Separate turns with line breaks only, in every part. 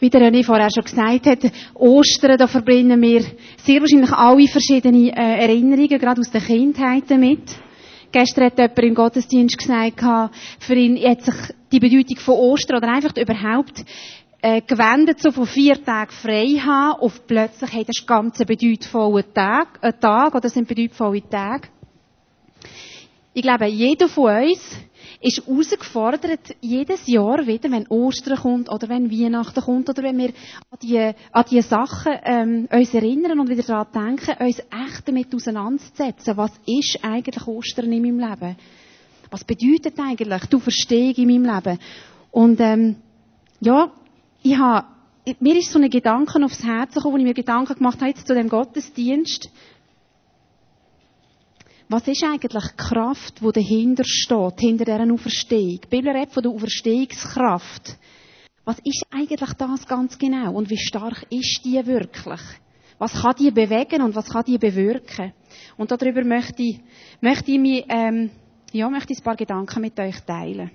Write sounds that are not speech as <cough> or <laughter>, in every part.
wie der René vorher schon gesagt hat, Ostern, da verbinden wir sehr wahrscheinlich alle verschiedene äh, Erinnerungen, gerade aus der Kindheit damit. Gestern hat jemand im Gottesdienst gesagt, für ihn hat sich die Bedeutung von Ostern oder einfach überhaupt äh, gewendet, so von vier Tagen frei haben, auf plötzlich, hey, das ist ganz ein Tag, ein Tag, oder sind bedeutungsvolle Tage. Ich glaube, jeder von uns ist herausgefordert, jedes Jahr wieder, wenn Ostern kommt oder wenn Weihnachten kommt oder wenn wir an die, an die Sachen ähm, uns erinnern und wieder daran denken, uns echt damit auseinanderzusetzen. Was ist eigentlich Ostern in meinem Leben? Was bedeutet eigentlich du Verstehung in meinem Leben? Und ähm, ja, ich habe, mir ist so ein Gedanke aufs Herz gekommen, wo ich mir Gedanken gemacht habe jetzt zu dem Gottesdienst. Was ist eigentlich die Kraft, die dahinter steht, hinter dieser Auferstehung? Die Bibel redet von der Auferstehungskraft. Was ist eigentlich das ganz genau? Und wie stark ist die wirklich? Was kann die bewegen und was kann die bewirken? Und darüber möchte ich, möchte ich mir, ähm, ja, möchte ich ein paar Gedanken mit euch teilen.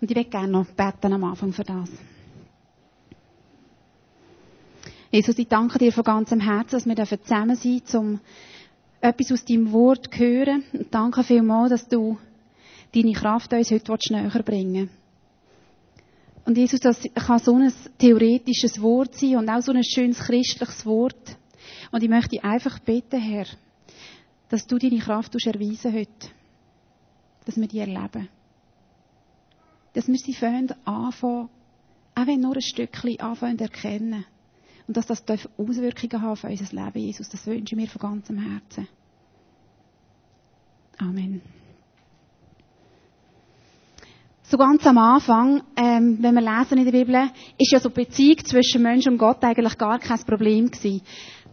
Und ich würde gerne noch beten am Anfang für das. Jesus, ich danke dir von ganzem Herzen, dass wir zusammen sein dürfen, um etwas aus deinem Wort zu hören. Und danke vielmals, dass du deine Kraft uns heute näher bringen Und Jesus, das kann so ein theoretisches Wort sein und auch so ein schönes christliches Wort. Und ich möchte einfach bitten, Herr, dass du deine Kraft erweisen heute. Dass wir die erleben. Dass wir sie anfangen, auch wenn nur ein Stückchen anfangen erkennen. Und dass das Auswirkungen haben auf unser Leben, Jesus. Das wünsche ich mir von ganzem Herzen. Amen. So ganz am Anfang, ähm, wenn wir lesen in der Bibel, ist ja so die Beziehung zwischen Mensch und Gott eigentlich gar kein Problem gewesen.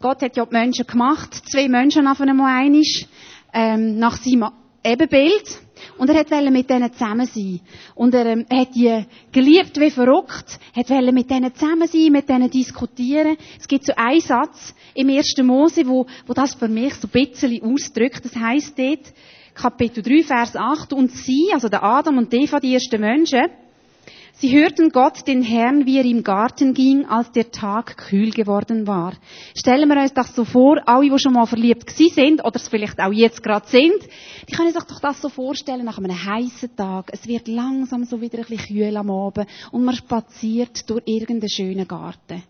Gott hat ja die Menschen gemacht, zwei Menschen auf einmal einig, ähm, nach seinem Ebenbild. Und er hat mit denen zusammen sein. Und er, ähm, hat die geliebt wie verrückt, hat mit denen zusammen sein, mit denen diskutieren. Es gibt so einen Satz im ersten Mose, wo, wo das für mich so ein bisschen ausdrückt. Das heisst dort, Kapitel 3, Vers 8, und sie, also der Adam und Eva, die ersten Menschen, Sie hörten Gott, den Herrn, wie er im Garten ging, als der Tag kühl geworden war. Stellen wir uns das so vor, alle, die schon mal verliebt gewesen sind, oder es vielleicht auch jetzt gerade sind, die können sich doch das so vorstellen, nach einem heißen Tag. Es wird langsam so wieder ein bisschen kühl am Abend und man spaziert durch irgendeinen schönen Garten.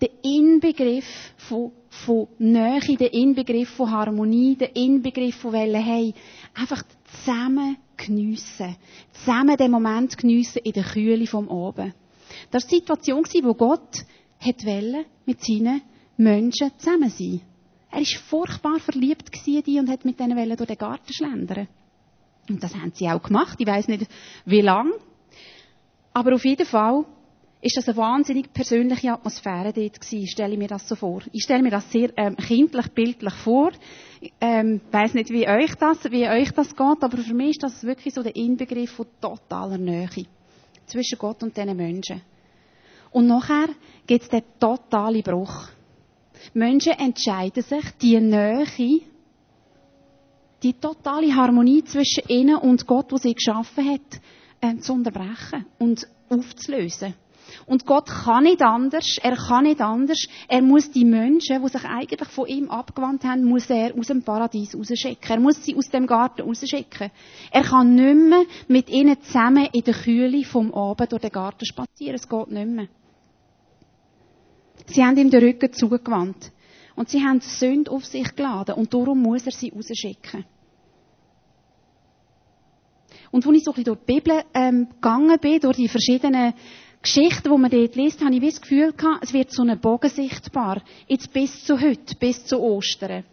Der Inbegriff von, von Nähe, der Inbegriff von Harmonie, der Inbegriff von Wellen, hey, einfach zusammen geniessen. Zusammen den Moment geniessen in der Kühle vom Oben. Das war die Situation, wo Gott wollte mit seinen Menschen zusammen sein. Er war furchtbar verliebt in die und hat mit denen durch den Garten schlendern. Und das haben sie auch gemacht. Ich weiß nicht, wie lang. Aber auf jeden Fall ist das eine wahnsinnig persönliche Atmosphäre dort gewesen, stelle ich mir das so vor. Ich stelle mir das sehr ähm, kindlich, bildlich vor. Ähm, weiß nicht, wie euch das, wie euch das geht, aber für mich ist das wirklich so der Inbegriff von totaler Nähe zwischen Gott und diesen Menschen. Und nachher gibt es den totalen Bruch. Menschen entscheiden sich, die Nähe, die totale Harmonie zwischen ihnen und Gott, wo sie geschaffen hat, äh, zu unterbrechen und aufzulösen. Und Gott kann nicht anders, er kann nicht anders. Er muss die Menschen, die sich eigentlich von ihm abgewandt haben, muss er aus dem Paradies rausschicken. Er muss sie aus dem Garten rausschicken. Er kann nicht mehr mit ihnen zusammen in der Kühle vom Abend durch den Garten spazieren. Es geht nicht mehr. Sie haben ihm den Rücken zugewandt. Und sie haben Sünde auf sich geladen. Und darum muss er sie rausschicken. Und als ich so ein bisschen durch die Bibel ähm, gegangen bin, durch die verschiedenen Geschichten, die man dort liest, habe ich das Gefühl gehabt, es wird so ein Bogen sichtbar. Jetzt bis zu heute, bis zu Ostern.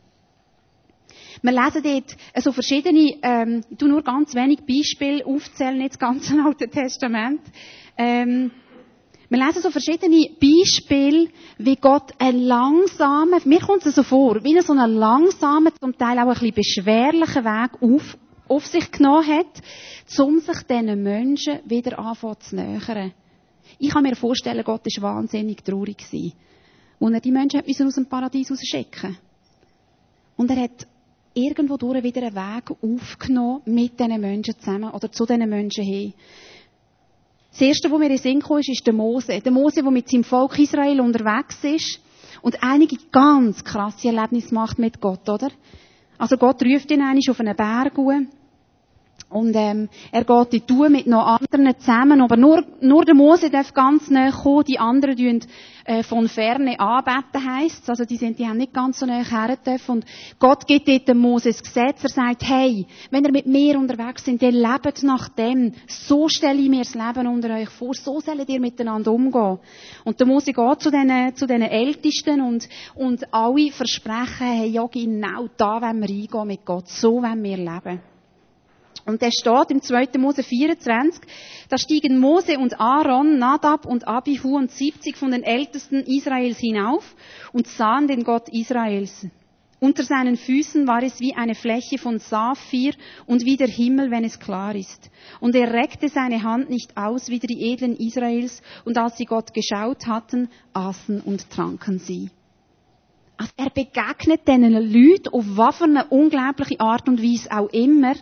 Wir lesen dort so verschiedene, ähm, ich tu nur ganz wenig Beispiele aufzählen, nicht das ganze <laughs> Alte Testament. Ähm, wir lesen so verschiedene Beispiele, wie Gott einen langsamen, mir kommt es so vor, wie er so einen langsamen, zum Teil auch ein bisschen beschwerlichen Weg auf, auf sich genommen hat, um sich diesen Menschen wieder anfangen zu nähern. Ich kann mir vorstellen, Gott war wahnsinnig traurig gewesen. Und er die Menschen hat aus dem Paradies rausschicken. Und er hat irgendwo durch wieder einen Weg aufgenommen mit diesen Menschen zusammen oder zu diesen Menschen hin. Das erste, wo mir in den Sinn kam, ist, der Mose. Der Mose, der mit seinem Volk Israel unterwegs ist und einige ganz krasse Erlebnisse macht mit Gott, oder? Also Gott ruft ihn eigentlich auf einen Berg und ähm, er geht in Tour mit noch anderen zusammen, aber nur, nur der Mose darf ganz nah kommen, die anderen tun äh, von ferne anbeten, heisst Also die, sind, die haben nicht ganz so nah her dürfen. Und Gott gibt dort dem Mose das Gesetz, er sagt, hey, wenn ihr mit mir unterwegs sind, ihr lebt nach dem. So stelle ich mir das Leben unter euch vor, so sollt ihr miteinander umgehen. Und der Mose geht zu den, zu den Ältesten und, und alle versprechen, hey, ja genau da wollen wir eingehen mit Gott, so wollen wir leben. Und der steht im 2. Mose 24, da stiegen Mose und Aaron, Nadab und Abihu und 70 von den Ältesten Israels hinauf und sahen den Gott Israels. Unter seinen Füßen war es wie eine Fläche von Saphir und wie der Himmel, wenn es klar ist. Und er reckte seine Hand nicht aus wie die Edlen Israels, und als sie Gott geschaut hatten, aßen und tranken sie. Also er begegnet diesen Leuten auf was eine unglaubliche Art und Weise auch immer,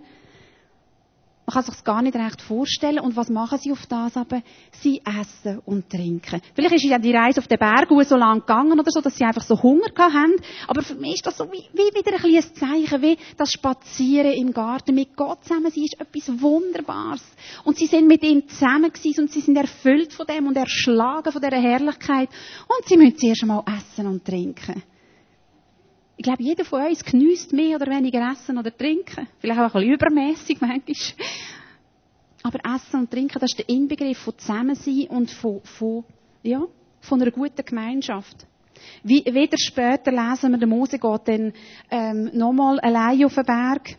man kann sich gar nicht recht vorstellen. Und was machen sie auf das aber? Sie essen und trinken. Vielleicht ist ja die Reise auf den Berg so lang gegangen oder so, dass sie einfach so Hunger haben. Aber für mich ist das so wie, wie wieder ein kleines Zeichen, wie das Spazieren im Garten mit Gott zusammen sein ist etwas Wunderbares. Und sie sind mit ihm zusammen gewesen und sie sind erfüllt von dem und erschlagen von dieser Herrlichkeit. Und sie müssen zuerst einmal essen und trinken. Ich glaube, jeder von uns genießt mehr oder weniger Essen oder Trinken. Vielleicht auch ein bisschen übermässig manchmal. Aber Essen und Trinken, das ist der Inbegriff von Zusammensein und von, von, ja, von einer guten Gemeinschaft. Wie, wieder später lesen wir, der Mose geht dann ähm, nochmal allein auf den Berg.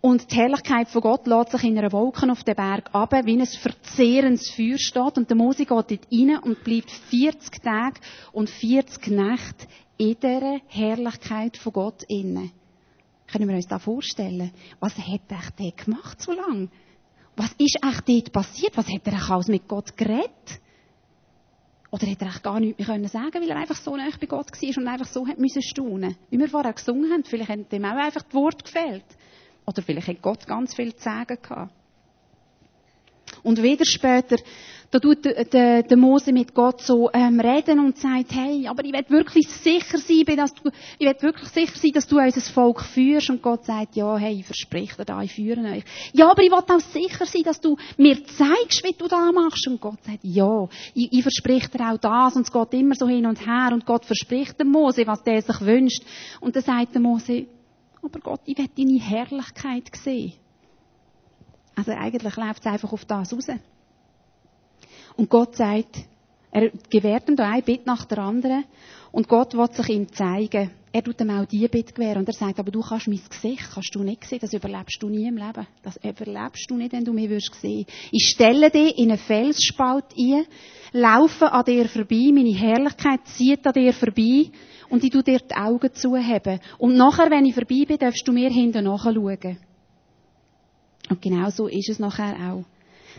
Und die Herrlichkeit von Gott lässt sich in einer Wolke auf den Berg ab, wie ein verzehrendes Feuer steht. Und der Mose geht dort rein und bleibt 40 Tage und 40 Nächte in dieser Herrlichkeit von Gott inne. Können wir uns da vorstellen? Was hat er dort gemacht so lange? Was ist echt dort passiert? Was hat er alles mit Gott geredet? Oder hätte er echt gar nichts mehr können sagen weil er einfach so nah bei Gott war und einfach so hat müssen staunen. Wie wir vorher gesungen haben, vielleicht hat ihm auch einfach das Wort gefehlt. Oder vielleicht hat Gott ganz viel zu sagen gehabt. Und wieder später, da tut der, der, Mose mit Gott so ähm, reden und sagt, hey, aber ich will wirklich sicher sein, dass du, ich will wirklich sicher sein, dass du unser Volk führst. Und Gott sagt, ja, hey, ich verspreche dir da, ich führe euch. Ja, aber ich will auch sicher sein, dass du mir zeigst, wie du da machst. Und Gott sagt, ja, ich, ich verspreche dir auch das. Und es geht immer so hin und her. Und Gott verspricht dem Mose, was der sich wünscht. Und dann sagt der Mose, aber Gott, ich will deine Herrlichkeit sehen. Also eigentlich läuft es einfach auf das raus. Und Gott sagt, er gewährt ihm da ein Bitte nach der anderen. Und Gott will sich ihm zeigen. Er tut ihm auch die Bitte gewähren. Und er sagt, aber du kannst mein Gesicht, kannst du nicht sehen. Das überlebst du nie im Leben. Das überlebst du nicht, wenn du mich würdest sehen. Ich stelle dich in einen Felsspalt ein, laufe an dir vorbei, meine Herrlichkeit zieht an dir vorbei und ich tu dir die Augen zuheben. Und nachher, wenn ich vorbei bin, darfst du mir hinten nachschauen. Und genau so ist es nachher auch.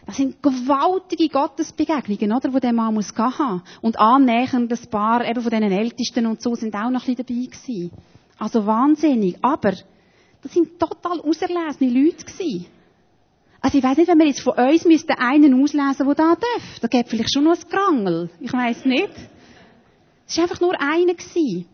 Das sind gewaltige Gottesbegegnungen, oder, wo der Mann muss haben. Und annähernd das Paar eben von diesen Ältesten und so sind auch noch ein bisschen dabei gewesen. Also wahnsinnig. Aber, das sind total auserlesene Leute gewesen. Also ich weiß nicht, wenn wir jetzt von uns müssten einen auslesen, der da darf. Da gäbe vielleicht schon noch ein Krangel. Ich weiß nicht. Es war einfach nur einer gewesen.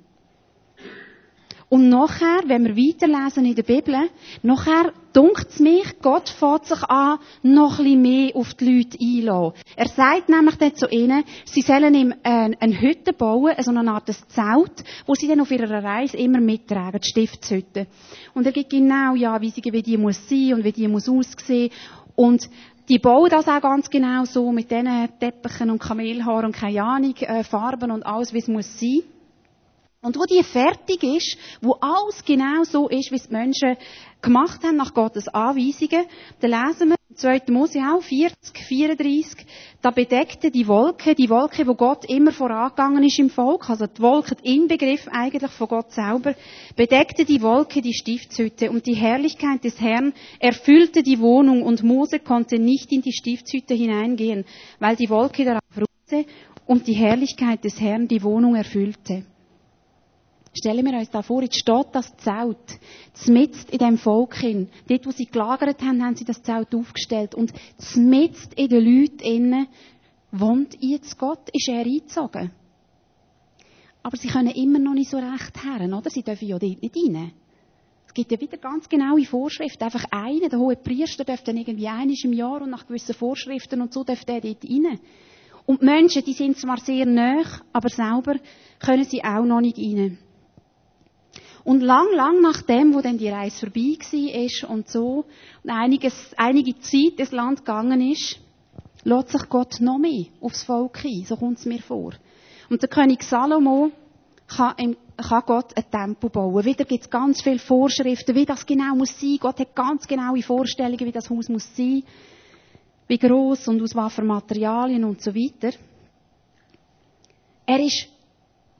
Und nachher, wenn wir weiterlesen in der Bibel, nachher dunkt es mich, Gott fährt sich an, noch ein bisschen mehr auf die Leute einlassen. Er sagt nämlich dort zu ihnen, sie sollen ihm äh, eine Hütte bauen, so eine Art Zelt, wo sie dann auf ihrer Reise immer mittragen, die Stiftshütte. Und er gibt genau ja Anweisungen, wie die muss sein und wie die muss aussehen. Und die bauen das auch ganz genau so, mit diesen Teppichen und Kamelhaaren und keine Ahnung, äh, Farben und alles, wie es muss sein. Und wo die fertig ist, wo alles genau so ist, wie es die Menschen gemacht haben, nach Gottes Anweisungen, dann lesen wir im 2. Mose auch 40, 34, da bedeckte die Wolke, die Wolke, wo Gott immer vorangegangen ist im Volk, also die Wolke, der Inbegriff eigentlich von Gott selber, bedeckte die Wolke die Stiftshütte und die Herrlichkeit des Herrn erfüllte die Wohnung und Mose konnte nicht in die Stiftshütte hineingehen, weil die Wolke darauf ruhte und die Herrlichkeit des Herrn die Wohnung erfüllte. Stellen wir uns da vor, jetzt steht das Zelt, zmitzt in dem Volk hin. Dort, wo sie gelagert haben, haben sie das Zelt aufgestellt. Und zmitzt in den Leuten innen wohnt jetzt Gott, ist er eingezogen. Aber sie können immer noch nicht so recht herren, oder? Sie dürfen ja dort nicht rein. Es gibt ja wieder ganz genaue Vorschriften. Einfach einer, der hohe Priester, darf dann irgendwie einiges im Jahr und nach gewissen Vorschriften und so darf der dort rein. Und die Menschen, die sind zwar sehr nah, aber selber können sie auch noch nicht rein. Und lang, lang nachdem, wo dann die Reise vorbei war und so, und einiges, einige Zeit ins Land gegangen ist, lässt sich Gott noch mehr aufs Volk ein. So kommt es mir vor. Und der König Salomo kann, im, kann Gott ein Tempel bauen. Wieder gibt es ganz viele Vorschriften, wie das genau muss sein. Gott hat ganz genaue Vorstellungen, wie das Haus muss sein. Wie groß und aus was für Materialien und so weiter. Er ist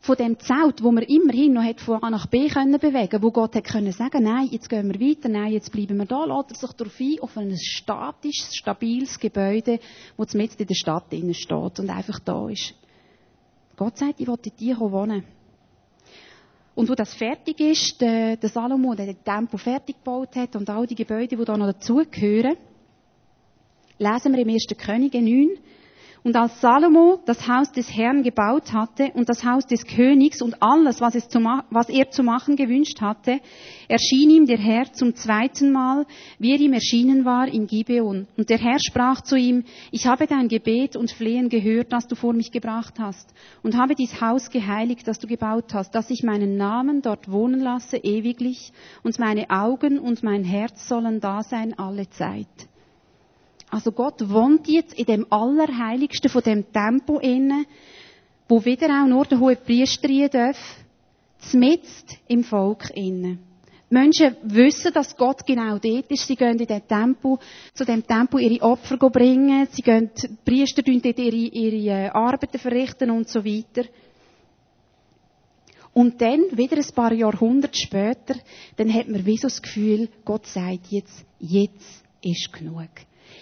von dem Zelt, wo man immerhin noch von A nach B können bewegen, wo Gott hat können sagen, nein, jetzt gehen wir weiter, nein, jetzt bleiben wir da, lässt er sich darauf ein, auf ein statisches, stabiles Gebäude, das mitten in der Stadt drinnen steht und einfach da ist. Gott sagt, ich will in dir wohnen. Und wo das fertig ist, der, der Salomo, der den Tempel fertig gebaut hat und all die Gebäude, die da noch dazugehören, lesen wir im 1. Könige 9, und als Salomo das Haus des Herrn gebaut hatte und das Haus des Königs und alles, was, was, er zu machen gewünscht hatte, erschien ihm der Herr zum zweiten Mal, wie er ihm erschienen war in Gibeon. Und der Herr sprach zu ihm, ich habe dein Gebet und Flehen gehört, das du vor mich gebracht hast, und habe dies Haus geheiligt, das du gebaut hast, dass ich meinen Namen dort wohnen lasse ewiglich, und meine Augen und mein Herz sollen da sein alle Zeit. Also Gott wohnt jetzt in dem Allerheiligsten von dem Tempel inne, wo wieder auch nur der hohe Priester rein darf, zmitzt im Volk inne. Menschen wissen, dass Gott genau dort ist. Sie gehen in den Tempel, zu dem Tempel ihre Opfer bringen. Sie gehen, die Priester dort ihre, ihre äh, Arbeiten verrichten und so weiter. Und dann, wieder ein paar Jahrhunderte später, dann hat man wie so das Gefühl, Gott sagt jetzt, jetzt ist genug.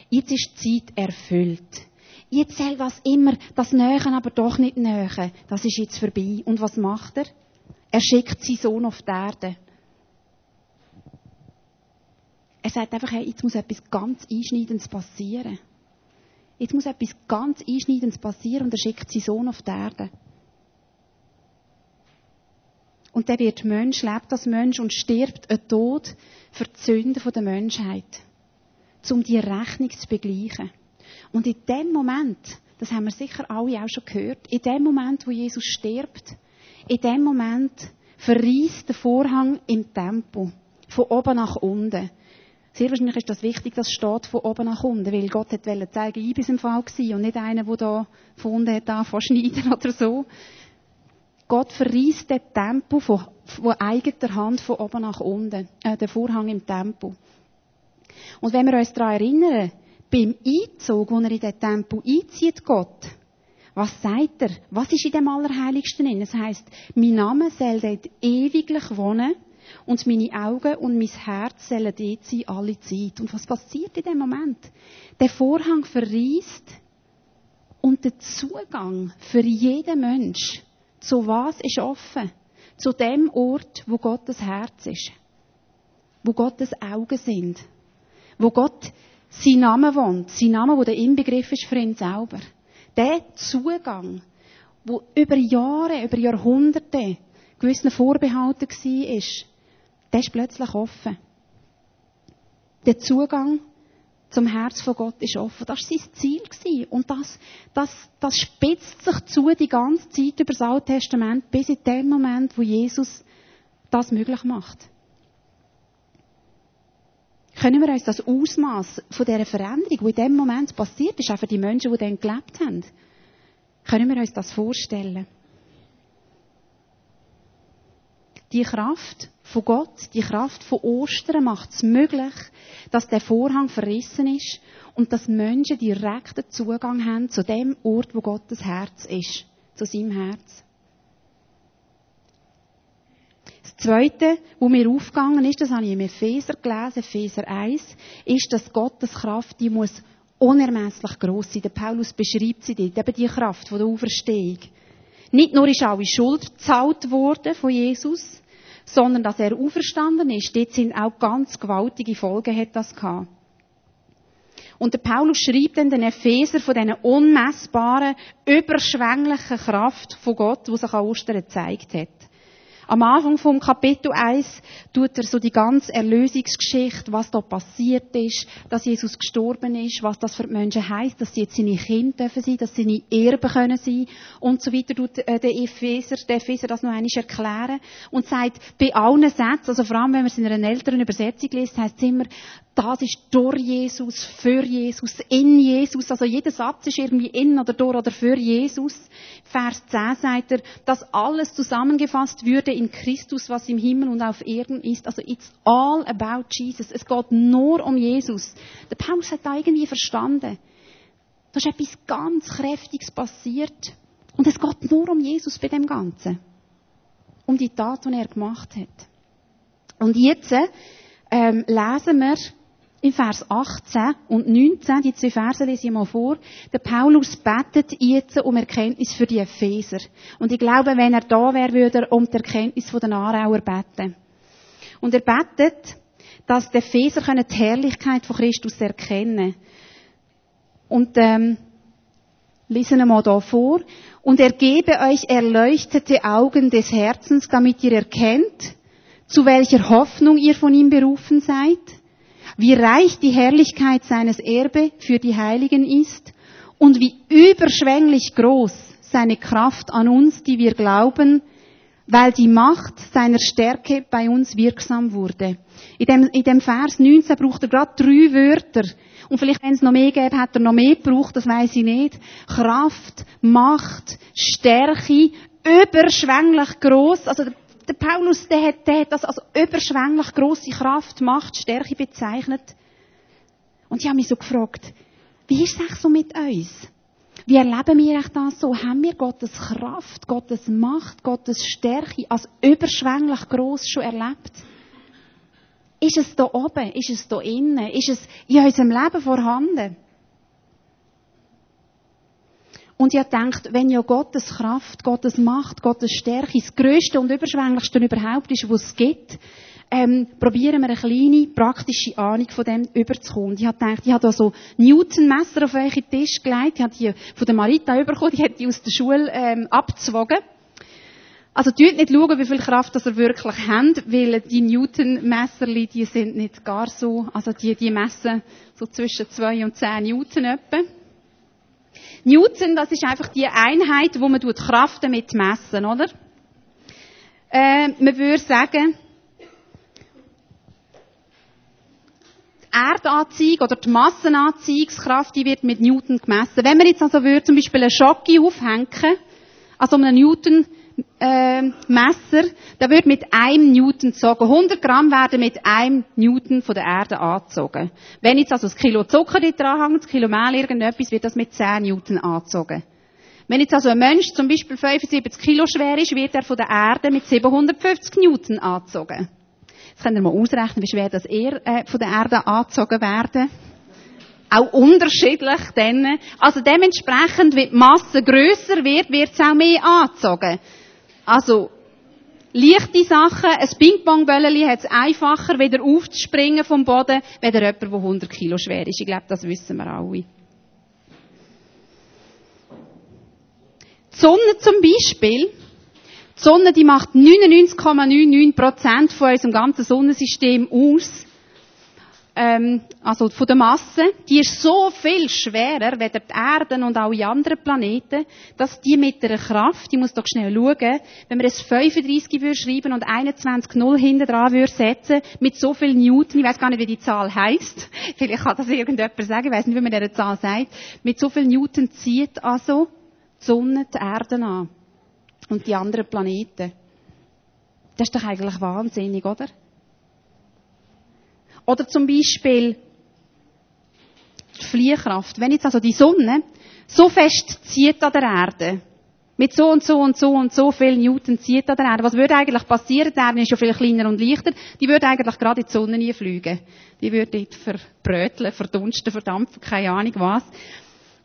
Jetzt ist die Zeit erfüllt. Jetzt soll was immer, das Nähen aber doch nicht nähen. Das ist jetzt vorbei. Und was macht er? Er schickt seinen Sohn auf die Erde. Er sagt einfach, hey, jetzt muss etwas ganz Einschneidendes passieren. Jetzt muss etwas ganz Einschneidendes passieren und er schickt seinen Sohn auf die Erde. Und der wird Mensch, lebt als Mensch und stirbt ein Tod für die Sünden der Menschheit um die Rechnung zu begleichen. Und in dem Moment, das haben wir sicher alle auch schon gehört, in dem Moment, wo Jesus stirbt, in dem Moment verreißt der Vorhang im Tempel. Von oben nach unten. Sehr wahrscheinlich ist das wichtig, das steht von oben nach unten, weil Gott wollte zeigen, ich bin im Fall gewesen und nicht einer, der da von unten hat angefangen <laughs> oder so. Gott verreißt den Tempel von, von eigener Hand von oben nach unten, äh, den Vorhang im Tempel. Und wenn wir uns daran erinnern, beim Einzug, wo er in den Tempel einzieht, Gott, was sagt er? Was ist in dem Allerheiligsten drin? Es heißt, mein Name soll dort ewiglich wohnen und meine Augen und mein Herz sollen dort sein, alle Zeit. Und was passiert in dem Moment? Der Vorhang verreist und der Zugang für jeden Mensch zu was ist offen? Zu dem Ort, wo Gottes Herz ist. Wo Gottes Augen sind wo Gott sein Name wohnt, sein Name, der Inbegriff ist für ihn selber. Der Zugang, wo über Jahre, über Jahrhunderte gewissen Vorbehalten war, ist, der ist plötzlich offen. Der Zugang zum Herz von Gott ist offen. Das war sein Ziel. Und das, das, das spitzt sich zu die ganze Zeit über das Alte Testament bis in dem Moment, wo Jesus das möglich macht. Können wir uns das Ausmaß von dieser Veränderung, die in dem Moment passiert ist, auch für die Menschen, die dann gelebt haben, können wir uns das vorstellen? Die Kraft von Gott, die Kraft von Ostern macht es möglich, dass der Vorhang verrissen ist und dass Menschen direkten Zugang haben zu dem Ort, wo Gottes Herz ist, zu seinem Herz. Zweite, wo mir aufgegangen ist, das habe ich im Epheser gelesen, Epheser 1, ist, dass Gottes Kraft, die muss unermesslich groß sein. Der Paulus beschreibt sie dort, eben die Kraft von der Auferstehung. Nicht nur ist alle Schuld gezahlt worden von Jesus, sondern dass er auferstanden ist. Dort sind auch ganz gewaltige Folgen hat das gehabt. Und der Paulus schreibt dann den Epheser von diesen unmessbaren, überschwänglichen Kraft von Gott, die sich an Ostern gezeigt hat. Am Anfang vom Kapitel 1 tut er so die ganze Erlösungsgeschichte, was da passiert ist, dass Jesus gestorben ist, was das für die Menschen heisst, dass sie jetzt seine Kinder dürfen sein, dass sie seine Erben können sein und so weiter tut äh, der Epheser, der Epheser das noch einmal erklären und sagt, bei allen Sätzen, also vor allem wenn man es in einer älteren Übersetzung liest, heisst es immer, das ist durch Jesus, für Jesus, in Jesus. Also jeder Satz ist irgendwie in oder durch oder für Jesus. Vers 10 sagt er, dass alles zusammengefasst würde in Christus, was im Himmel und auf Erden ist. Also it's all about Jesus. Es geht nur um Jesus. Der Paulus hat da irgendwie verstanden. Da ist etwas ganz Kräftiges passiert. Und es geht nur um Jesus bei dem Ganzen. Um die Tat, die er gemacht hat. Und jetzt ähm, lesen wir in Vers 18 und 19, die zwei Verse lese ich mal vor, der Paulus betet jetzt um Erkenntnis für die Epheser. Und ich glaube, wenn er da wäre, würde er um die Erkenntnis den Aarauer beten. Und er betet, dass die Epheser die Herrlichkeit von Christus erkennen Und ähm, lesen wir mal da vor. Und er gebe euch erleuchtete Augen des Herzens, damit ihr erkennt, zu welcher Hoffnung ihr von ihm berufen seid wie reich die Herrlichkeit seines Erbe für die Heiligen ist und wie überschwänglich groß seine Kraft an uns, die wir glauben, weil die Macht seiner Stärke bei uns wirksam wurde. In dem, in dem Vers 19 braucht er gerade drei Wörter. Und vielleicht, wenn es noch mehr gäbe, hat er noch mehr gebraucht, das weiß ich nicht. Kraft, Macht, Stärke, überschwänglich groß. Also der Paulus, der hat, der hat das als überschwänglich große Kraft, Macht, Stärke bezeichnet. Und ich habe mich so gefragt, wie ist es so mit uns? Wie erleben wir das so? Haben wir Gottes Kraft, Gottes Macht, Gottes Stärke als überschwänglich groß schon erlebt? Ist es da oben? Ist es da innen? Ist es in unserem Leben vorhanden? Und ich denkt, wenn ja Gottes Kraft, Gottes Macht, Gottes Stärke das Größte und Überschwänglichste überhaupt ist, was es gibt, ähm, probieren wir eine kleine praktische Ahnung von dem überzukommen. Ich habe gedacht, ich habe da so Newton-Messer auf euren Tisch gelegt. Ich habe die von der Marita bekommen, die hat die aus der Schule ähm, abgezogen. Also tut nicht schauen, wie viel Kraft das ihr wirklich habt, weil die Newton-Messerli, die sind nicht gar so, also die, die messen so zwischen 2 und 10 Newton etwa. Newton, das ist einfach die Einheit, wo man Kraft damit messen, oder? Äh, man würde sagen, die Erdanziehung oder die Massenanziehungskraft, die wird mit Newton gemessen. Wenn man jetzt also würde, zum Beispiel eine Schocke aufhängen, also um einen Newton äh, Messer, da wird mit einem Newton gezogen. 100 Gramm werden mit einem Newton von der Erde angezogen. Wenn jetzt also ein Kilo Zucker dran hängt, ein Kilo Mehl, irgendetwas, wird das mit 10 Newton angezogen. Wenn jetzt also ein Mensch zum Beispiel 75 Kilo schwer ist, wird er von der Erde mit 750 Newton angezogen. Jetzt könnt ihr mal ausrechnen, wie schwer das er äh, von der Erde angezogen werden. Auch unterschiedlich dann. Also dementsprechend, wie die Masse grösser wird, wird es auch mehr angezogen. Also, leichte Sachen, ein Ping-Pong-Böllchen hat es einfacher, wieder aufzuspringen vom Boden, wenn jemand, der 100 Kilo schwer ist. Ich glaube, das wissen wir alle. Die Sonne zum Beispiel, die Sonne, die macht 99,99% von unserem ganzen Sonnensystem aus ähm, also von der Masse, die ist so viel schwerer, wie die Erde und alle anderen Planeten, dass die mit der Kraft, ich muss doch schnell schauen, wenn wir es 35 würde schreiben und 21 Null hinten dran setzen, mit so viel Newton, ich weiß gar nicht, wie die Zahl heißt, <laughs> vielleicht kann das irgendjemand sagen, ich weiß nicht, wie man diese Zahl sagt, mit so viel Newton zieht also die Sonne die Erde an und die anderen Planeten. Das ist doch eigentlich wahnsinnig, oder? Oder zum Beispiel die Fliehkraft. Wenn jetzt also die Sonne so fest zieht an der Erde, mit so und so und so und so viel Newton zieht an der Erde, was würde eigentlich passieren? Die Erde ist ja viel kleiner und leichter. Die würde eigentlich gerade in die Sonne fliegen. Die würde dort verbröteln, verdunsten, verdampfen, keine Ahnung was.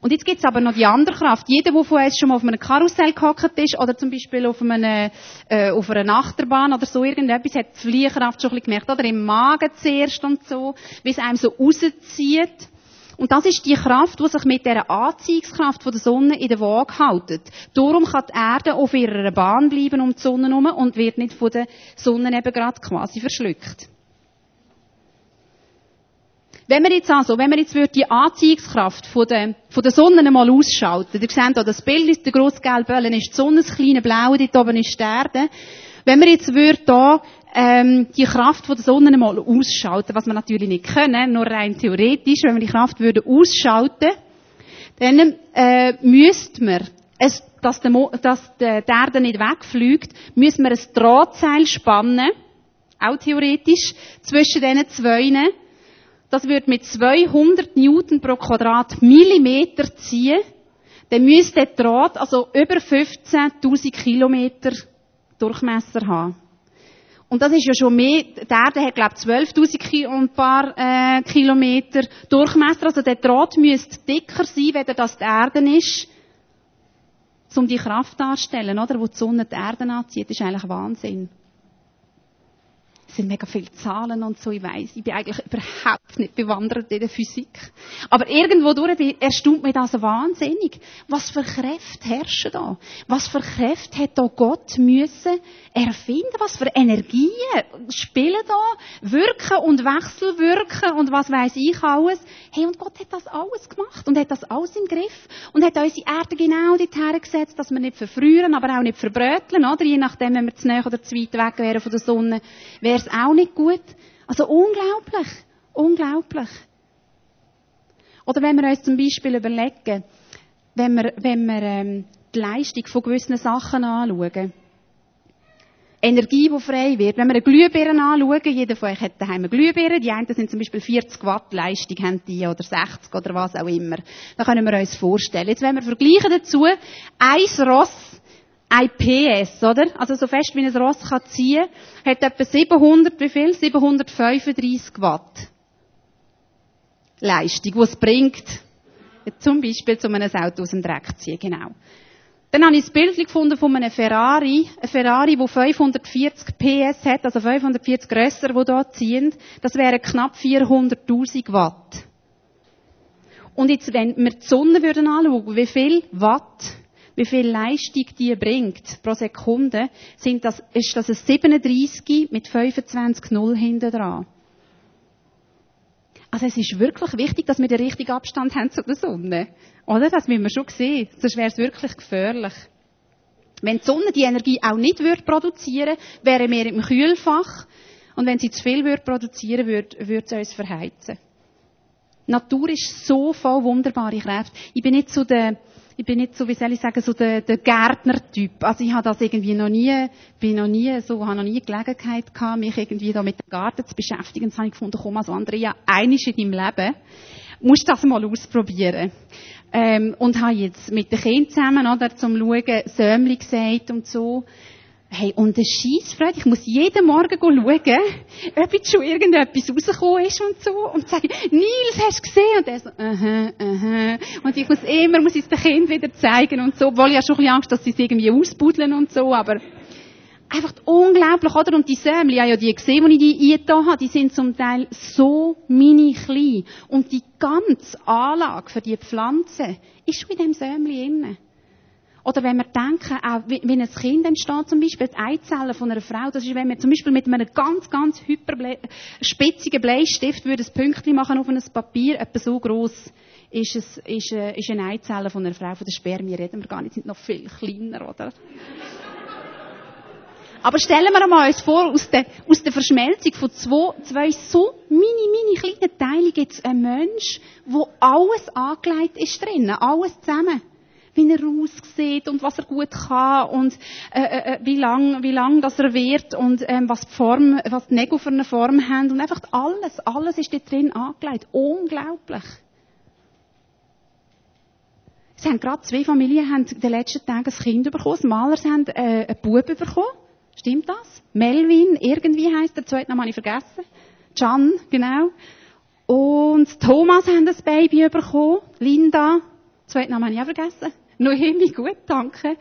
Und jetzt gibt's aber noch die andere Kraft. Jeder, der von uns schon mal auf einem Karussell gehockt ist oder zum Beispiel auf, einem, äh, auf einer Achterbahn oder so irgendetwas, hat die Fliehkraft schon ein bisschen gemerkt. Oder im Magen zuerst und so, wie es einem so rauszieht. Und das ist die Kraft, die sich mit der Anziehungskraft von der Sonne in der Waage hält. Darum kann die Erde auf ihrer Bahn bleiben um die Sonne herum und wird nicht von der Sonne eben gerade quasi verschluckt. Wenn wir jetzt also, wenn wir jetzt die Anziehungskraft von der, von der Sonne mal ausschalten, ihr seht hier das Bild, der grosse gelbe ist die Sonne, das kleine blaue, dort oben ist die Erde. Wenn wir jetzt hier, ähm, die Kraft von der Sonne mal ausschalten, was wir natürlich nicht können, nur rein theoretisch, wenn wir die Kraft würden ausschalten, dann äh, müsste man, es, dass, der, Mo dass die Erde nicht wegfliegt, müssen wir ein Drahtseil spannen, auch theoretisch, zwischen diesen zwei, das würde mit 200 Newton pro Quadratmillimeter ziehen, dann müsste der Draht also über 15.000 Kilometer Durchmesser haben. Und das ist ja schon mehr, die Erde hat, glaube ich, 12.000 und paar äh, Kilometer Durchmesser. Also der Draht müsste dicker sein, wenn das die Erde ist, um die Kraft darzustellen, oder? Wo die Sonne die Erde anzieht, das ist eigentlich Wahnsinn. Es sind mega viele Zahlen und so, ich weiß, ich bin eigentlich überhaupt nicht bewandert in der Physik. Aber irgendwo durch erstaunt mich das wahnsinnig. Was für Kräfte herrschen da? Was für Kräfte hat da Gott müssen erfinden? Was für Energien spielen da? Wirken und Wechselwirken und was weiß ich alles. Hey, und Gott hat das alles gemacht und hat das alles im Griff und hat unsere Erde genau dorthin gesetzt, dass wir nicht verfrieren, aber auch nicht verbröteln, oder? Je nachdem, wenn wir zu nahe oder zu weit weg wären von der Sonne, wäre es auch nicht gut. Also unglaublich. Unglaublich. Oder wenn wir uns zum Beispiel überlegen, wenn wir, wenn wir ähm, die Leistung von gewissen Sachen anschauen. Energie, die frei wird. Wenn wir eine Glühbirne anschauen, jeder von euch hat daheim eine Glühbirne, die einen sind zum Beispiel 40 Watt Leistung, haben die, oder 60 oder was auch immer. Da können wir uns vorstellen. Jetzt, wenn wir vergleichen dazu, ein Ross IPS, oder? Also so fest wie ein Ross kann ziehen, hat etwa 700, wie viel? 735 Watt. Leistung, die es bringt, zum Beispiel zu einem Auto aus dem Dreck ziehen, genau. Dann habe ich ein Bild gefunden von einem Ferrari, ein Ferrari, der 540 PS hat, also 540 grösser, die hier ziehen. Das wären knapp 400.000 Watt. Und jetzt, wenn wir die Sonne würden anschauen, wie viel Watt wie viel Leistung die bringt pro Sekunde, sind das, ist das ein 37 mit 25 Null hinten dran. Also es ist wirklich wichtig, dass wir den richtigen Abstand haben zu der Sonne. Oder? Das müssen wir schon sehen. Sonst wäre es wirklich gefährlich. Wenn die Sonne die Energie auch nicht würde produzieren, wären wir im Kühlfach. Und wenn sie zu viel würde produzieren würde, würde sie uns verheizen. Die Natur ist so voll wunderbare Kräfte. Ich bin nicht so der, ich bin nicht so, wie soll ich sagen, so der, der Gärtner-Typ. Also ich habe das irgendwie noch nie, bin noch nie, so, habe noch nie Gelegenheit gehabt, mich irgendwie da mit dem Garten zu beschäftigen. Das habe ich gefunden, komm, also Andrea, einisch in deinem Leben, musst das mal ausprobieren. Ähm, und habe jetzt mit den Kindern zusammen, oder, zum Schauen, Sömli gesagt und so. Hey, und der Scheissfreude, ich muss jeden Morgen schauen, ob jetzt schon irgendetwas rausgekommen ist und so, und sagen, Nils, hast du gesehen? Und er so, aha, aha. Und ich muss immer, muss es den Kind wieder zeigen und so, obwohl ich ja schon ein bisschen Angst, dass sie es irgendwie ausbuddeln und so, aber einfach unglaublich, oder? Und die Sämli, ich habe ja die gesehen, die ich die eingetan habe, die sind zum Teil so mini klein. Und die ganze Anlage für die Pflanze ist schon in dem Sämli innen. Oder wenn wir denken, auch wie, wie ein Kind entsteht, zum Beispiel, die Eizellen von einer Frau, das ist, wenn wir zum Beispiel mit einem ganz, ganz spitzigen Bleistift würde ein Pünktchen machen auf ein Papier, etwa so gross ist, es, ist, äh, ist eine Eizelle von einer Frau, von der Spermien reden wir gar nicht, sind noch viel kleiner, oder? Aber stellen wir uns vor, aus der, aus der Verschmelzung von zwei, zwei so mini, mini kleinen Teilen gibt es einen Mensch, wo alles angelegt ist drinnen, alles zusammen wie er aussieht und was er gut kann und äh, äh, äh, wie lang, wie lang das er wird und ähm, was die Form, was die Nägel für eine Form haben und einfach alles, alles ist dort drin angelegt. Unglaublich. Sie haben gerade zwei Familien haben in den letzten Tagen ein Kind bekommen. Die Malers haben äh, einen Bub bekommen. Stimmt das? Melvin, irgendwie heißt der zweite Name habe ich vergessen. Can, genau. Und Thomas haben ein Baby bekommen. Linda, Zweiten Namen habe ich auch vergessen. Noemi, gut, danke.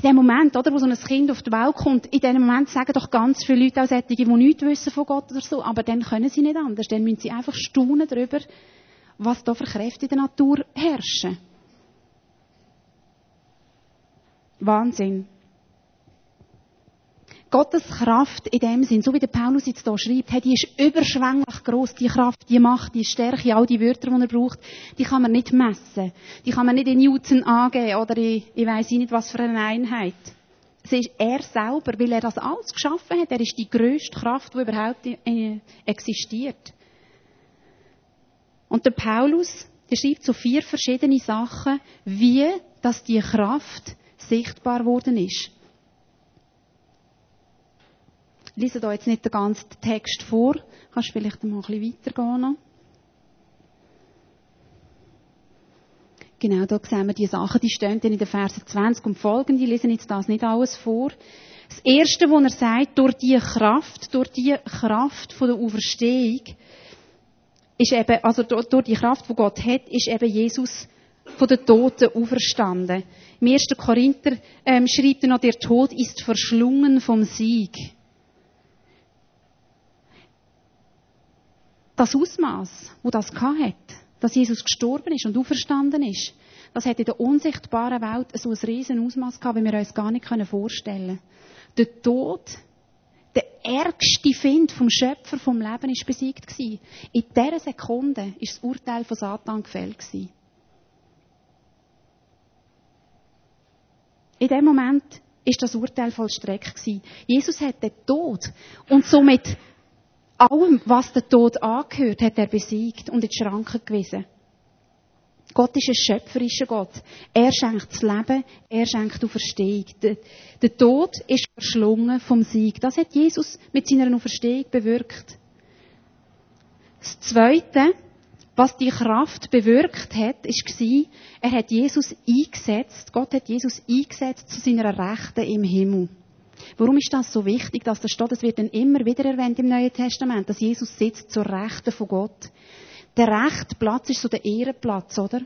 In dem Moment, oder, wo so ein Kind auf die Welt kommt, in dem Moment sagen doch ganz viele Leute auch solche, die nichts wissen von Gott oder so, aber dann können sie nicht anders. Dann müssen sie einfach staunen darüber, was da für Kräfte in der Natur herrschen. Wahnsinn. Gottes Kraft in dem Sinn, so wie der Paulus jetzt hier schreibt, hey, die ist überschwänglich groß. Die Kraft, die Macht, die Stärke, all die Wörter, die er braucht, die kann man nicht messen. Die kann man nicht in Newton angeben oder in, ich weiss nicht was für eine Einheit. Es ist er selber, weil er das alles geschaffen hat. Er ist die größte Kraft, die überhaupt existiert. Und der Paulus, der schreibt so vier verschiedene Sachen, wie, dass die Kraft sichtbar worden ist. Ich lese da jetzt nicht den ganzen Text vor. Kannst vielleicht mal ein bisschen weitergehen noch? Genau, da sehen wir die Sachen, die stehen dann in den Versen 20 und folgende. Ich lese jetzt das nicht alles vor. Das erste, was er sagt, durch die Kraft, durch die Kraft von der Auferstehung, ist eben, also durch die Kraft, die Gott hat, ist eben Jesus von den Toten auferstanden. Im 1. Korinther ähm, schreibt er noch, der Tod ist verschlungen vom Sieg. Das Ausmaß, wo das hat, dass Jesus gestorben ist und auferstanden ist, das hat in der unsichtbaren Welt so ein riesen Ausmaß gehabt, wie wir uns gar nicht vorstellen können. Der Tod, der ärgste Find vom Schöpfer vom Leben ist besiegt gewesen. In dieser Sekunde ist das Urteil von Satan gefällt gewesen. In dem Moment ist das Urteil vollstreckt gewesen. Jesus hat den Tod und somit allem, was der Tod angehört, hat er besiegt und in die Schranken gewiesen. Gott ist ein schöpferischer Gott. Er schenkt das Leben, er schenkt die Auferstehung. Der, Tod ist verschlungen vom Sieg. Das hat Jesus mit seiner Auferstehung bewirkt. Das Zweite, was die Kraft bewirkt hat, war, er hat Jesus eingesetzt, Gott hat Jesus eingesetzt zu seiner Rechten im Himmel. Warum ist das so wichtig, dass das steht? Das wird dann immer wieder erwähnt im Neuen Testament, dass Jesus sitzt zur Rechten von Gott. Der rechte Platz ist so der Ehrenplatz, oder?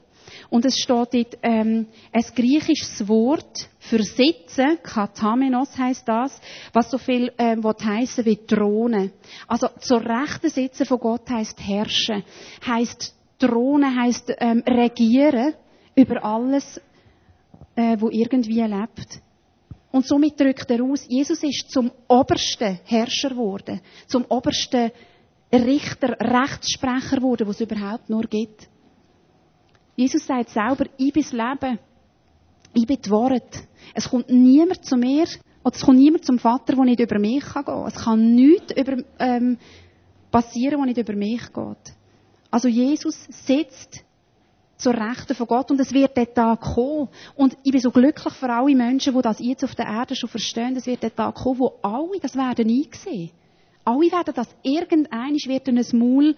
Und es steht dort ähm, ein griechisches Wort für sitzen, katamenos heißt das, was so viel ähm, heißen wie Throne. Also zur rechten Sitzen von Gott heißt herrschen, heißt Throne, heißt ähm, regieren über alles, äh, wo irgendwie lebt. Und somit drückt er aus, Jesus ist zum obersten Herrscher geworden, zum obersten Richter, Rechtssprecher geworden, was es überhaupt nur gibt. Jesus sagt selber, ich bin das Leben, ich bin die Wort. Es kommt niemand zu mir, oder es kommt niemand zum Vater, der nicht über mich gehen kann. Es kann nichts über, ähm, passieren, was nicht über mich geht. Also Jesus sitzt zur Rechten von Gott und es wird der Tag kommen. Und ich bin so glücklich für alle Menschen, die das jetzt auf der Erde schon verstehen, es wird der Tag kommen, wo alle das werden einsehen. Alle werden das irgendein wird ein Maul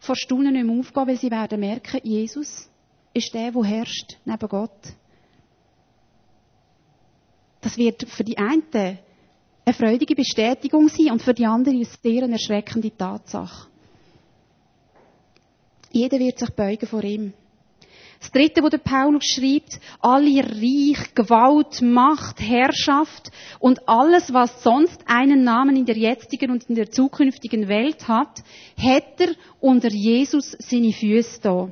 vor Stunden nicht mehr aufgehen, weil sie werden merken, Jesus ist der, der herrscht neben Gott. Das wird für die einen eine freudige Bestätigung sein und für die anderen eine sehr erschreckende Tatsache. Jeder wird sich beugen vor ihm. Das dritte, wo der Paulus schreibt, alle Reich, Gewalt, Macht, Herrschaft und alles, was sonst einen Namen in der jetzigen und in der zukünftigen Welt hat, hat er unter Jesus seine Füße da.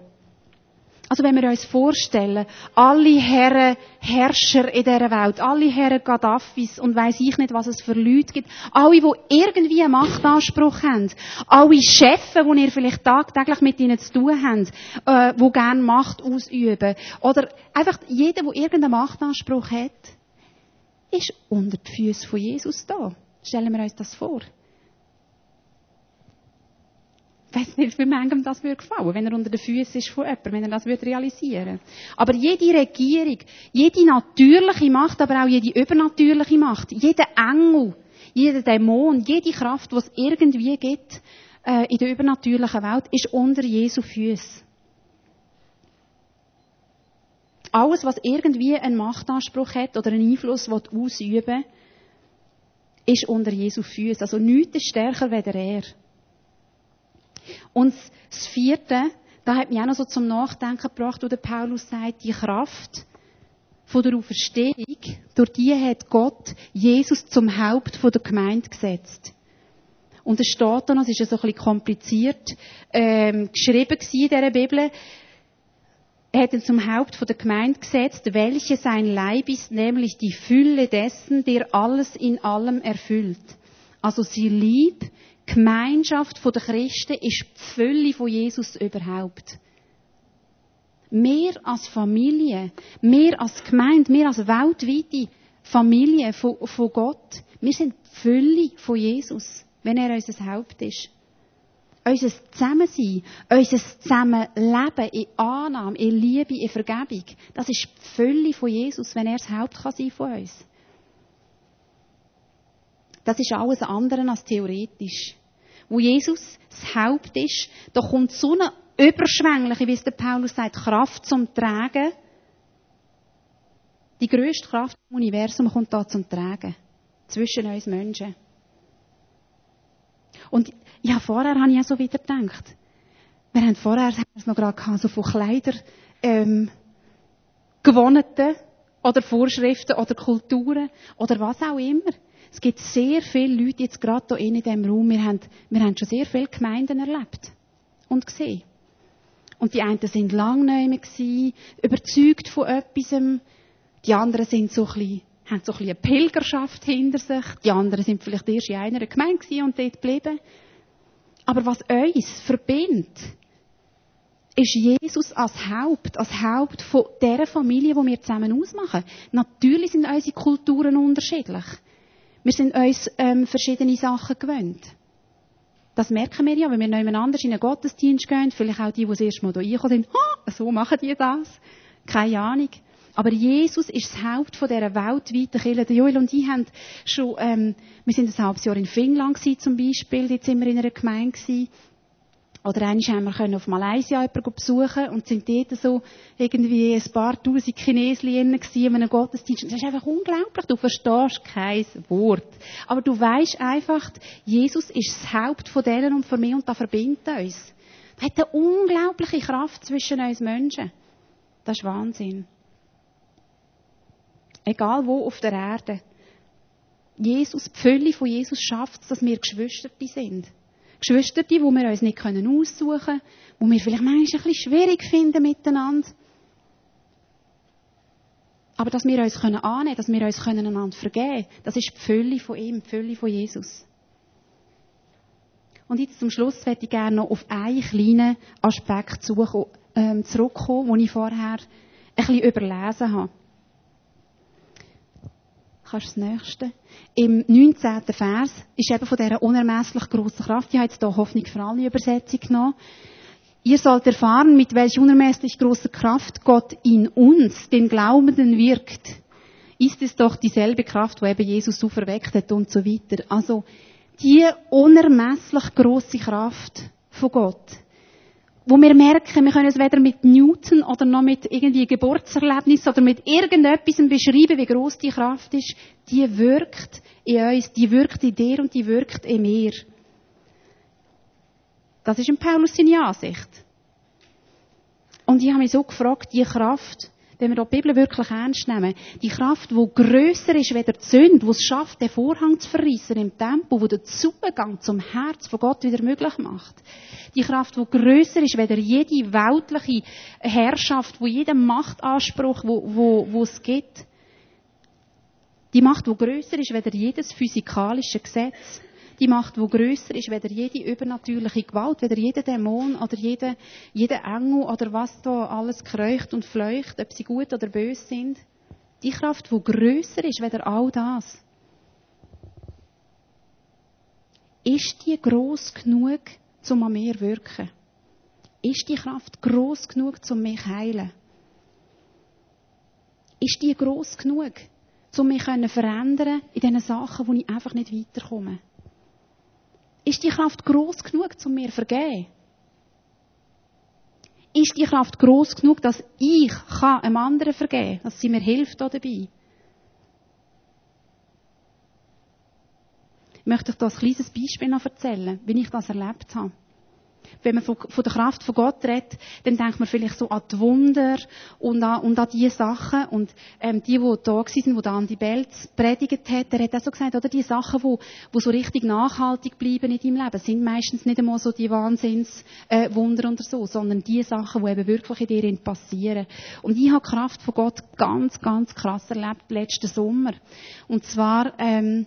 Also wenn wir uns vorstellen, alle Herren Herrscher in dieser Welt, alle Herren Gaddafis und weiss ich nicht, was es für Leute gibt, alle, die irgendwie einen Machtanspruch haben, alle Chefs, die ihr vielleicht tagtäglich mit ihnen zu tun habt, äh, die gerne Macht ausüben, oder einfach jeder, der irgendeinen Machtanspruch hat, ist unter die Füße von Jesus da. Stellen wir uns das vor. Ich weiß nicht, wie manchem das würde gefallen, wenn er unter den Füßen ist von jemandem, wenn er das würde realisieren Aber jede Regierung, jede natürliche Macht, aber auch jede übernatürliche Macht, jeder Engel, jeder Dämon, jede Kraft, die es irgendwie gibt äh, in der übernatürlichen Welt, ist unter Jesu Füßen. Alles, was irgendwie einen Machtanspruch hat oder einen Einfluss ausüben will, ist unter Jesu Füßen. Also nichts ist stärker als er. Und das vierte, da hat mich auch noch so zum Nachdenken gebracht, wo der Paulus sagt, die Kraft von der Auferstehung, durch die hat Gott Jesus zum Haupt von der Gemeinde gesetzt. Und es steht dann, es ist ja so ein bisschen kompliziert, ähm, geschrieben in dieser Bibel, er hat ihn zum Haupt von der Gemeinde gesetzt, welche sein Leib ist, nämlich die Fülle dessen, der alles in allem erfüllt. Also sie Lieb, Gemeinschaft der Christen ist die Fülle von Jesus überhaupt. Mehr als Familie, mehr als Gemeinde, mehr als weltweite Familie von, von Gott. Wir sind die Fülle von Jesus, wenn er unser Haupt ist. Unser Zusammensein, unser Zusammenleben in Annahme, in Liebe, in Vergebung, das ist die Fülle von Jesus, wenn er das Haupt kann sein von uns. Das ist alles andere als theoretisch. Wo Jesus das Haupt ist, da kommt so eine überschwängliche, wie es der Paulus sagt, Kraft zum Tragen. Die grösste Kraft im Universum kommt da zum Tragen. Zwischen uns Menschen. Und ja, vorher habe ich auch so wieder gedacht. Wir haben vorher, haben wir es noch gerade gehabt, so von Kleider, ähm, Gewohnheiten oder Vorschriften oder Kulturen oder was auch immer. Es gibt sehr viele Leute jetzt gerade hier in diesem Raum. Wir haben, wir haben schon sehr viele Gemeinden erlebt und gesehen. Und die einen sind lange gewesen, überzeugt von etwas. Die anderen sind so ein bisschen, haben so ein bisschen eine Pilgerschaft hinter sich. Die anderen sind vielleicht erst in einer Gemeinde und dort geblieben. Aber was uns verbindet, ist Jesus als Haupt, als Haupt von der Familie, die wir zusammen ausmachen. Natürlich sind unsere Kulturen unterschiedlich. Wir sind uns ähm, verschiedene Sachen gewöhnt. Das merken wir ja, wenn wir noch anders in einen Gottesdienst gehen, vielleicht auch die, die das erste Mal hier reinkommen, sind, oh, so machen die das. Keine Ahnung. Aber Jesus ist das Haupt von dieser weltweiten Kirche. Joel und ich haben schon, ähm, wir sind ein halbes Jahr in Finnland gewesen, zum Beispiel. Jetzt sind wir in einer Gemeinde gewesen. Oder einmal haben wir auf Malaysia jemanden besuchen und sind dort so irgendwie ein paar tausend Chinesen in einem Gottesdienst. Das ist einfach unglaublich. Du verstehst kein Wort. Aber du weißt einfach, Jesus ist das Haupt von denen und von mir und das verbindet uns. Das hat eine unglaubliche Kraft zwischen uns Menschen. Das ist Wahnsinn. Egal wo auf der Erde. Jesus, die Fülle von Jesus schafft es, dass wir Geschwister sind. Geschwister, die wir uns nicht aussuchen können, die wir vielleicht manchmal ein bisschen schwierig finden miteinander. Aber dass wir uns annehmen können, dass wir uns einander vergeben können, das ist die Fülle von ihm, die Fülle von Jesus. Und jetzt zum Schluss möchte ich gerne noch auf einen kleinen Aspekt ähm, zurückkommen, den ich vorher ein bisschen überlesen habe. Kannst du das nächste? Im 19. Vers ist eben von dieser unermesslich grossen Kraft, ich habe jetzt hier Hoffnung für alle Übersetzung genommen, Ihr sollt erfahren, mit welch unermesslich großer Kraft Gott in uns, den Glaubenden, wirkt. Ist es doch dieselbe Kraft, wo eben Jesus so verweckt hat und so weiter. Also, die unermesslich große Kraft von Gott, wo wir merken, wir können es weder mit Newton oder noch mit irgendwie Geburtserlebnis oder mit irgendetwas beschreiben, wie groß die Kraft ist, die wirkt in uns, die wirkt in dir und die wirkt in mir. Das ist in Paulus seine Ansicht. Und ich habe mich so gefragt, die Kraft, wenn wir die Bibel wirklich ernst nehmen, die Kraft, die grösser ist wie die Sünde, die es schafft, den Vorhang zu verreissen im Tempel, die den Zugang zum Herz von Gott wieder möglich macht. Die Kraft, die grösser ist wie jede weltliche Herrschaft, wo jeder Machtanspruch, wo, wo, es gibt. Die Macht, die grösser ist wie jedes physikalische Gesetz die Macht, die grösser ist, weder jede übernatürliche Gewalt, weder jeder Dämon oder jeder, jeder Engel oder was da alles kreucht und fleucht, ob sie gut oder böse sind. Die Kraft, die grösser ist, weder all das. Ist die gross genug, um an mir zu wirken? Ist die Kraft gross genug, um mich zu heilen? Ist die gross genug, um mich zu verändern in diesen Sachen, wo ich einfach nicht weiterkomme? Ist die Kraft groß genug, um mir zu vergeben? Ist die Kraft groß genug, dass ich kann einem anderen vergeben, dass sie mir hilft dabei? Ich möchte euch da ein kleines Beispiel noch erzählen, wie ich das erlebt habe. Wenn man von, von der Kraft von Gott redet, dann denkt man vielleicht so an die Wunder und an, und an die Sachen. Und ähm, die, die da waren, die da an die Belz predigt hat, der hat auch so gesagt, oder die Sachen, die, die so richtig nachhaltig bleiben in deinem Leben, sind meistens nicht einmal so die Wahnsinnswunder äh, oder so, sondern die Sachen, die eben wirklich in dir passieren. Und ich habe die Kraft von Gott ganz, ganz krass erlebt letzten Sommer. Und zwar ähm,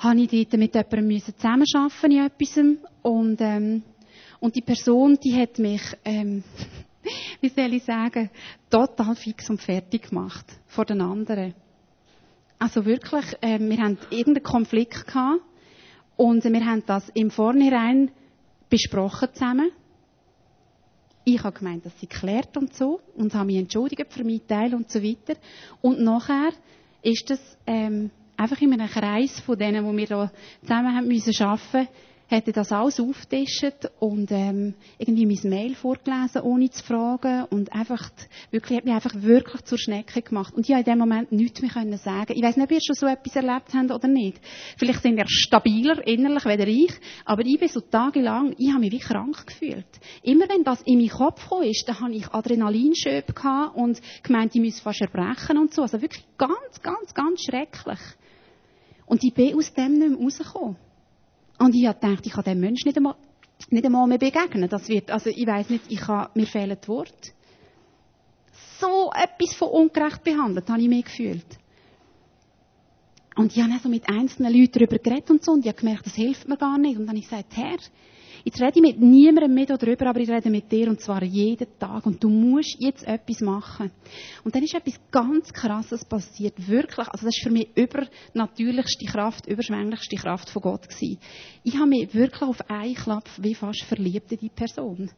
habe ich dort mit jemandem zusammenarbeiten in etwas und, ähm, und die Person, die hat mich, ähm, <laughs> wie soll ich sagen, total fix und fertig gemacht vor den anderen. Also wirklich, äh, wir haben irgendeinen Konflikt gehabt und wir haben das im Vornherein besprochen zusammen. Ich habe gemeint, dass sie klärt und so und habe mich entschuldigt für meinen Teil und so weiter. Und nachher ist das ähm, einfach in einem Kreis von denen, wo wir da zusammen haben müssen arbeiten, hat er das alles aufgetischt und ähm, irgendwie mein Mail vorgelesen, ohne zu fragen und einfach wirklich, hat mich einfach wirklich zur Schnecke gemacht. Und ich habe in dem Moment nichts mehr können sagen. Ich weiß nicht, ob ihr schon so etwas erlebt habt oder nicht. Vielleicht sind ihr stabiler innerlich weder ich, aber ich bin so tagelang, ich habe mich wie krank gefühlt. Immer wenn das in meinen Kopf gekommen ist, dann habe ich Adrenalinschöpfe gehabt und gemeint, ich müsse fast erbrechen und so. Also wirklich ganz, ganz, ganz schrecklich. Und ich bin aus dem nicht mehr rausgekommen. Und ich habe gedacht, ich kann dem Menschen nicht einmal, nicht einmal mehr begegnen. Das wird, also ich weiß nicht, ich kann, mir fehlen die Worte. So etwas von ungerecht behandelt, habe ich mir gefühlt. Und ich habe auch so mit einzelnen Leuten darüber geredet und so, und ich habe gemerkt, das hilft mir gar nicht. Und dann habe ich gesagt, Herr, Jetzt rede ich mit niemandem mehr darüber, aber ich rede mit dir und zwar jeden Tag. Und du musst jetzt etwas machen. Und dann ist etwas ganz Krasses passiert. Wirklich. Also das ist für mich übernatürlichste Kraft, überschwänglichste Kraft von Gott gewesen. Ich habe mich wirklich auf einen Klapp wie fast verliebt in die Person.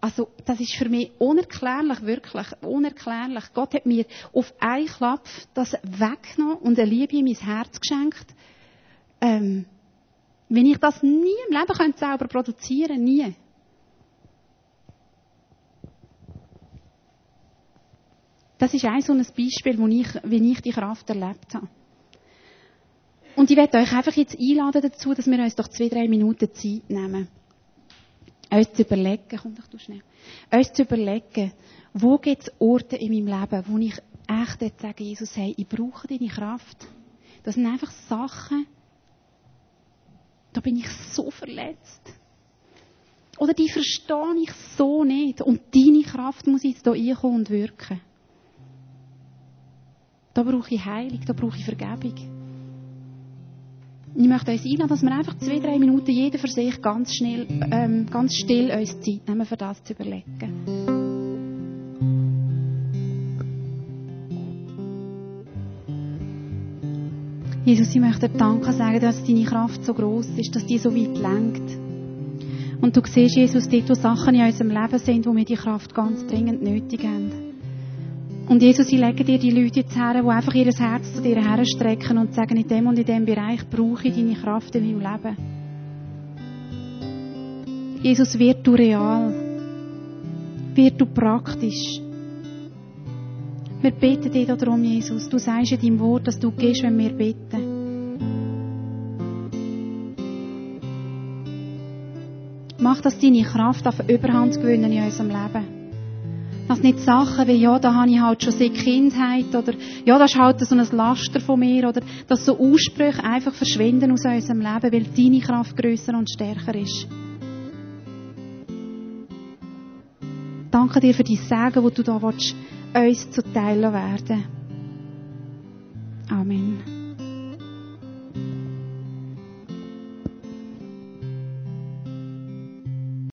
Also, das ist für mich unerklärlich, wirklich, unerklärlich. Gott hat mir auf einen Klapp das weggenommen und eine Liebe in mein Herz geschenkt. Ähm, wenn ich das nie im Leben könnte selber produzieren, nie. Das ist ein so ein Beispiel, wo ich, wie ich die Kraft erlebt habe. Und ich werde euch einfach jetzt einladen dazu, dass wir uns doch zwei, drei Minuten Zeit nehmen. Uns zu überlegen, komm doch du schnell. Uns zu überlegen, wo gibt es Orte in meinem Leben, wo ich echt jetzt sage, Jesus, hey, ich brauche deine Kraft. Das sind einfach Sachen, da bin ich so verletzt. Oder die verstehe ich so nicht. Und deine Kraft muss jetzt hier reinkommen und wirken. Da brauche ich Heilung, da brauche ich Vergebung. Ich möchte uns einladen, dass wir einfach zwei, drei Minuten jeder für sich ganz schnell, ähm, ganz still uns Zeit nehmen, für das zu überlegen. Jesus, ich möchte dir Danke sagen, dass deine Kraft so groß ist, dass die so weit lenkt. Und du siehst, Jesus, dort, wo Sachen in unserem Leben sind, wo wir die Kraft ganz dringend nötig haben. Und Jesus, ich lege dir die Leute jetzt her, die einfach ihr Herz zu dir herstrecken und sagen, in dem und in dem Bereich brauche ich deine Kraft in meinem Leben. Jesus, wird du real. Wird du praktisch. Wir beten dich darum, Jesus. Du sagst in deinem Wort, dass du gehst, wenn wir beten. Mach, dass deine Kraft auf Überhand gewinnen in unserem Leben. Dass nicht Sachen wie, ja, da habe ich halt schon seit Kindheit oder, ja, das ist halt so ein Laster von mir oder, dass so Aussprüche einfach verschwinden aus unserem Leben, weil deine Kraft größer und stärker ist. Danke dir für die Sagen, wo du da willst, uns zu teilen werden. Amen.